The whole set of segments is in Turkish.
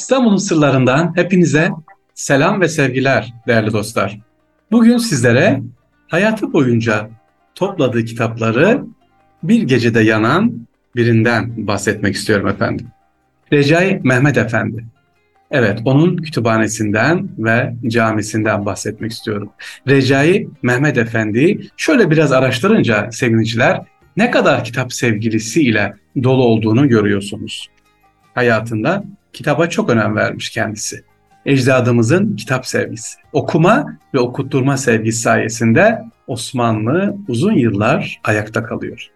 İstanbul'un sırlarından hepinize selam ve sevgiler değerli dostlar. Bugün sizlere hayatı boyunca topladığı kitapları bir gecede yanan birinden bahsetmek istiyorum efendim. Recai Mehmet Efendi. Evet, onun kütüphanesinden ve camisinden bahsetmek istiyorum. Recai Mehmet Efendi şöyle biraz araştırınca sevgiliciler ne kadar kitap sevgilisi ile dolu olduğunu görüyorsunuz. Hayatında kitaba çok önem vermiş kendisi. Ecdadımızın kitap sevgisi, okuma ve okutturma sevgisi sayesinde Osmanlı uzun yıllar ayakta kalıyor.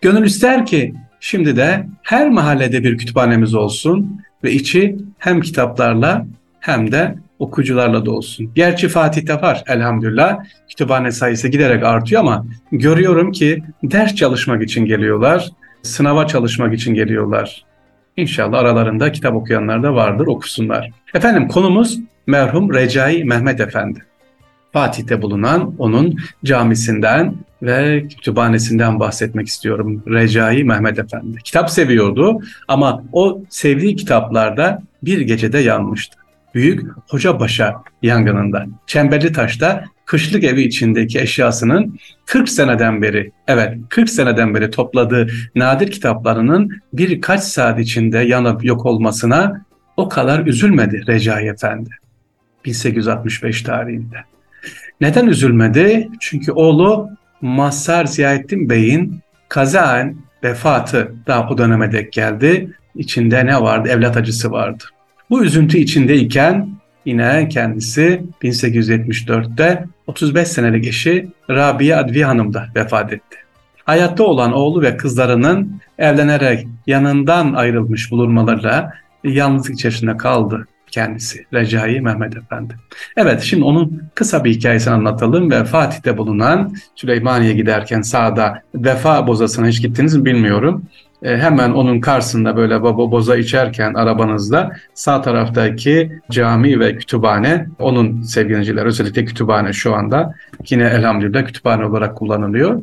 Gönül ister ki şimdi de her mahallede bir kütüphanemiz olsun ve içi hem kitaplarla hem de okuyucularla da olsun. Gerçi Fatih'te var elhamdülillah. Kütüphane sayısı giderek artıyor ama görüyorum ki ders çalışmak için geliyorlar, sınava çalışmak için geliyorlar. İnşallah aralarında kitap okuyanlar da vardır, okusunlar. Efendim konumuz merhum Recai Mehmet Efendi. Fatih'te bulunan onun camisinden ve kütüphanesinden bahsetmek istiyorum. Recai Mehmet Efendi. Kitap seviyordu ama o sevdiği kitaplarda bir gecede yanmıştı. Büyük Hocabaşa yangınında, Çemberli Taş'ta kışlık evi içindeki eşyasının 40 seneden beri, evet 40 seneden beri topladığı nadir kitaplarının birkaç saat içinde yanıp yok olmasına o kadar üzülmedi Recai Efendi. 1865 tarihinde. Neden üzülmedi? Çünkü oğlu Mazhar Ziyaettin Bey'in kazaen vefatı da o döneme dek geldi. İçinde ne vardı? Evlat acısı vardı. Bu üzüntü içindeyken yine kendisi 1874'te 35 senelik eşi Rabia Advi Hanım da vefat etti. Hayatta olan oğlu ve kızlarının evlenerek yanından ayrılmış bulunmalarıyla yalnızlık içerisinde kaldı kendisi Recai Mehmet Efendi. Evet şimdi onun kısa bir hikayesini anlatalım ve Fatih'te bulunan Süleymaniye giderken sağda Vefa Bozası'na hiç gittiniz mi bilmiyorum. E, hemen onun karşısında böyle baba boza içerken arabanızda sağ taraftaki cami ve kütüphane onun sevgiliciler özellikle kütüphane şu anda yine elhamdülillah kütüphane olarak kullanılıyor.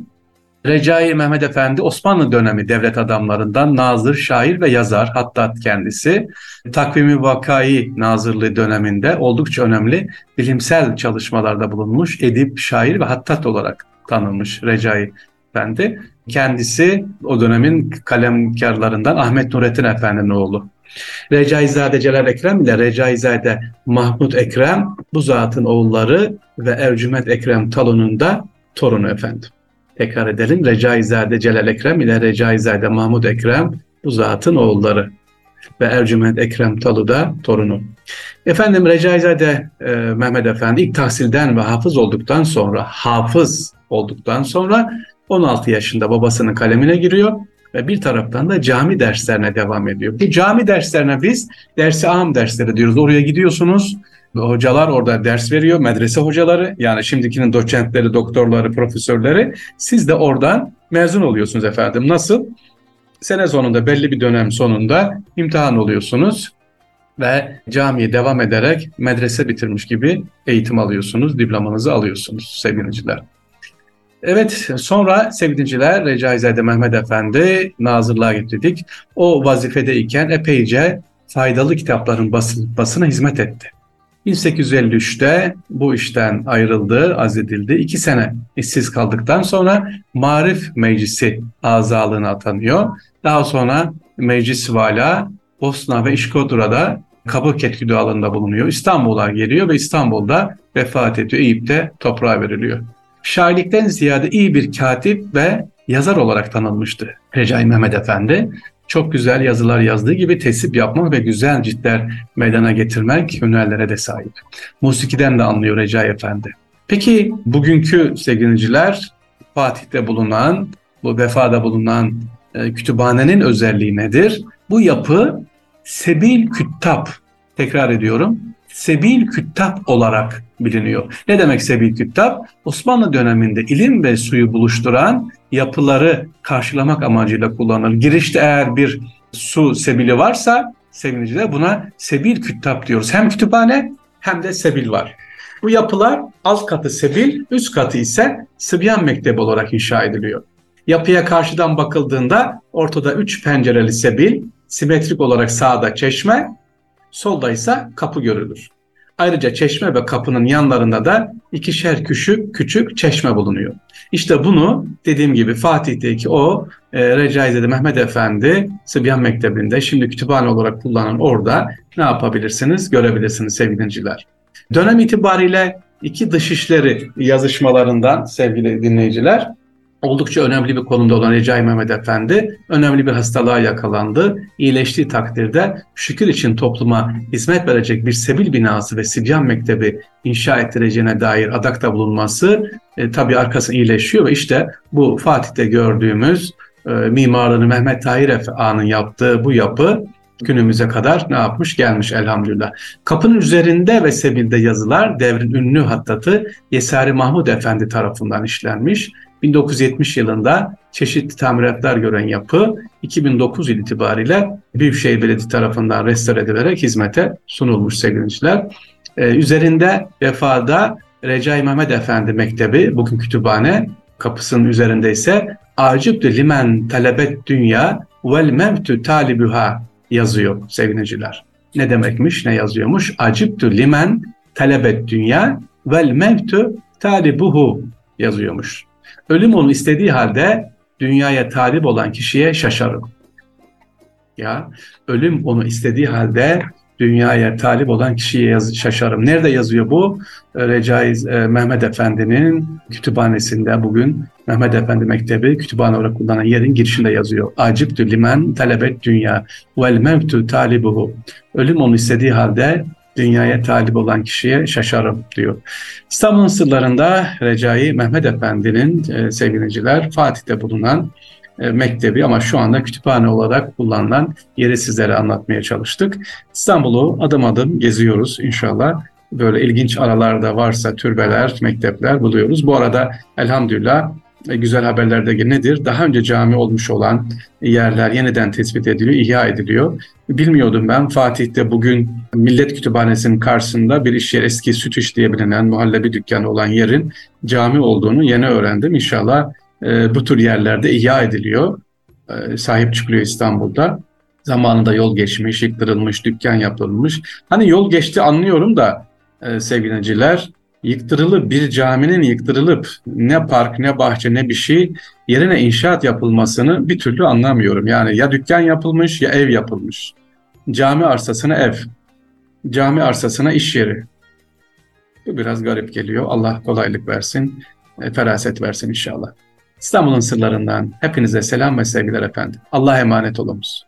Recai Mehmet Efendi Osmanlı dönemi devlet adamlarından nazır, şair ve yazar hatta kendisi. Takvimi Vakai Nazırlığı döneminde oldukça önemli bilimsel çalışmalarda bulunmuş edip, şair ve hattat olarak tanınmış Recai Efendi. Kendisi o dönemin kalemkarlarından Ahmet Nurettin Efendi'nin oğlu. Recaizade Celal Ekrem ile Recaizade Mahmut Ekrem bu zatın oğulları ve Ercüment Ekrem Talun'un da torunu efendim. Tekrar edelim. Recaizade Celal Ekrem ile Recaizade Mahmud Ekrem bu zatın oğulları ve Ercüment Ekrem Talu da torunu. Efendim Recaizade e, Mehmet Efendi ilk tahsilden ve hafız olduktan sonra hafız olduktan sonra 16 yaşında babasının kalemine giriyor ve bir taraftan da cami derslerine devam ediyor. Bu cami derslerine biz dersi am dersleri diyoruz. Oraya gidiyorsunuz hocalar orada ders veriyor, medrese hocaları yani şimdikinin doçentleri, doktorları, profesörleri siz de oradan mezun oluyorsunuz efendim. Nasıl? Sene sonunda belli bir dönem sonunda imtihan oluyorsunuz ve camiye devam ederek medrese bitirmiş gibi eğitim alıyorsunuz, diplomanızı alıyorsunuz sevgiliciler. Evet sonra sevgiliciler Recaizade Mehmet Efendi nazırlığa getirdik. O vazifedeyken epeyce faydalı kitapların basın, basına hizmet etti. 1853'te bu işten ayrıldı, azledildi. İki sene işsiz kaldıktan sonra Marif Meclisi azalığına atanıyor. Daha sonra Meclis Vala Bosna ve İşkodura'da kabul ketkü dualarında bulunuyor. İstanbul'a geliyor ve İstanbul'da vefat ediyor. Eyüp'te toprağa veriliyor. Şairlikten ziyade iyi bir katip ve yazar olarak tanınmıştı Recai Mehmet Efendi çok güzel yazılar yazdığı gibi tesip yapmak ve güzel ciltler meydana getirmek hünerlere de sahip. Musikiden de anlıyor Recai Efendi. Peki bugünkü sevgiliciler Fatih'te bulunan, bu vefada bulunan e, kütüphanenin özelliği nedir? Bu yapı Sebil Küttap, tekrar ediyorum, Sebil Küttap olarak biliniyor. Ne demek Sebil Küttap? Osmanlı döneminde ilim ve suyu buluşturan yapıları karşılamak amacıyla kullanılır. Girişte eğer bir su sebili varsa seviniciler buna sebil küttap diyoruz. Hem kütüphane hem de sebil var. Bu yapılar alt katı sebil, üst katı ise Sıbyan Mektebi olarak inşa ediliyor. Yapıya karşıdan bakıldığında ortada üç pencereli sebil, simetrik olarak sağda çeşme, solda ise kapı görülür. Ayrıca çeşme ve kapının yanlarında da ikişer küçük küçük çeşme bulunuyor. İşte bunu dediğim gibi Fatih'teki o e, Recaizade Mehmet Efendi Sıbyan Mektebi'nde şimdi kütüphane olarak kullanılan orada ne yapabilirsiniz görebilirsiniz sevgilinciler. Dönem itibariyle iki dışişleri yazışmalarından sevgili dinleyiciler oldukça önemli bir konumda olan Recai Mehmet Efendi önemli bir hastalığa yakalandı. İyileştiği takdirde şükür için topluma hizmet verecek bir sebil binası ve Sibyan Mektebi inşa ettireceğine dair adakta bulunması e, tabi arkası iyileşiyor ve işte bu Fatih'te gördüğümüz e, mimarını Mehmet Tahir Ağa'nın yaptığı bu yapı günümüze kadar ne yapmış gelmiş elhamdülillah. Kapının üzerinde ve sebilde yazılar devrin ünlü hattatı Yesari Mahmud Efendi tarafından işlenmiş. 1970 yılında çeşitli tamiratlar gören yapı 2009 yıl itibariyle Büyükşehir Belediyesi tarafından restore edilerek hizmete sunulmuş sevgiliciler. Ee, üzerinde vefada Recai Mehmet Efendi Mektebi, bugün kütüphane, kapısının üzerinde ise Acibdü limen talebet dünya vel mevtü talibüha yazıyor sevgiliciler. Ne demekmiş, ne yazıyormuş? Acibdü limen talebet dünya vel mevtü talibuhu yazıyormuş. Ölüm onu istediği halde dünyaya talip olan kişiye şaşarım. Ya ölüm onu istediği halde dünyaya talip olan kişiye yaz, şaşarım. Nerede yazıyor bu? Recaiz e, Mehmet Efendi'nin kütüphanesinde bugün Mehmet Efendi Mektebi kütüphane olarak kullanılan yerin girişinde yazıyor. Aciptü limen talebet dünya vel mevtu talibuhu. Ölüm onu istediği halde dünyaya talip olan kişiye şaşarım diyor. İstanbul'un sırlarında Recai Mehmet Efendi'nin e, sevgiliciler Fatih'te bulunan e, mektebi ama şu anda kütüphane olarak kullanılan yeri sizlere anlatmaya çalıştık. İstanbul'u adım adım geziyoruz inşallah. Böyle ilginç aralarda varsa türbeler, mektepler buluyoruz. Bu arada elhamdülillah güzel haberlerde nedir? Daha önce cami olmuş olan yerler yeniden tespit ediliyor, ihya ediliyor. Bilmiyordum ben Fatih'te bugün Millet Kütüphanesi'nin karşısında bir iş yeri eski süt iş diye bilinen muhallebi dükkanı olan yerin cami olduğunu yeni öğrendim. İnşallah e, bu tür yerlerde ihya ediliyor. E, sahip çıkılıyor İstanbul'da. Zamanında yol geçmiş, yıktırılmış, dükkan yapılmış. Hani yol geçti anlıyorum da e, sevgiliciler yıktırılıp bir caminin yıktırılıp ne park ne bahçe ne bir şey yerine inşaat yapılmasını bir türlü anlamıyorum. Yani ya dükkan yapılmış ya ev yapılmış. Cami arsasına ev, cami arsasına iş yeri. Bu biraz garip geliyor. Allah kolaylık versin, e, feraset versin inşallah. İstanbul'un sırlarından hepinize selam ve sevgiler efendim. Allah'a emanet olunuz.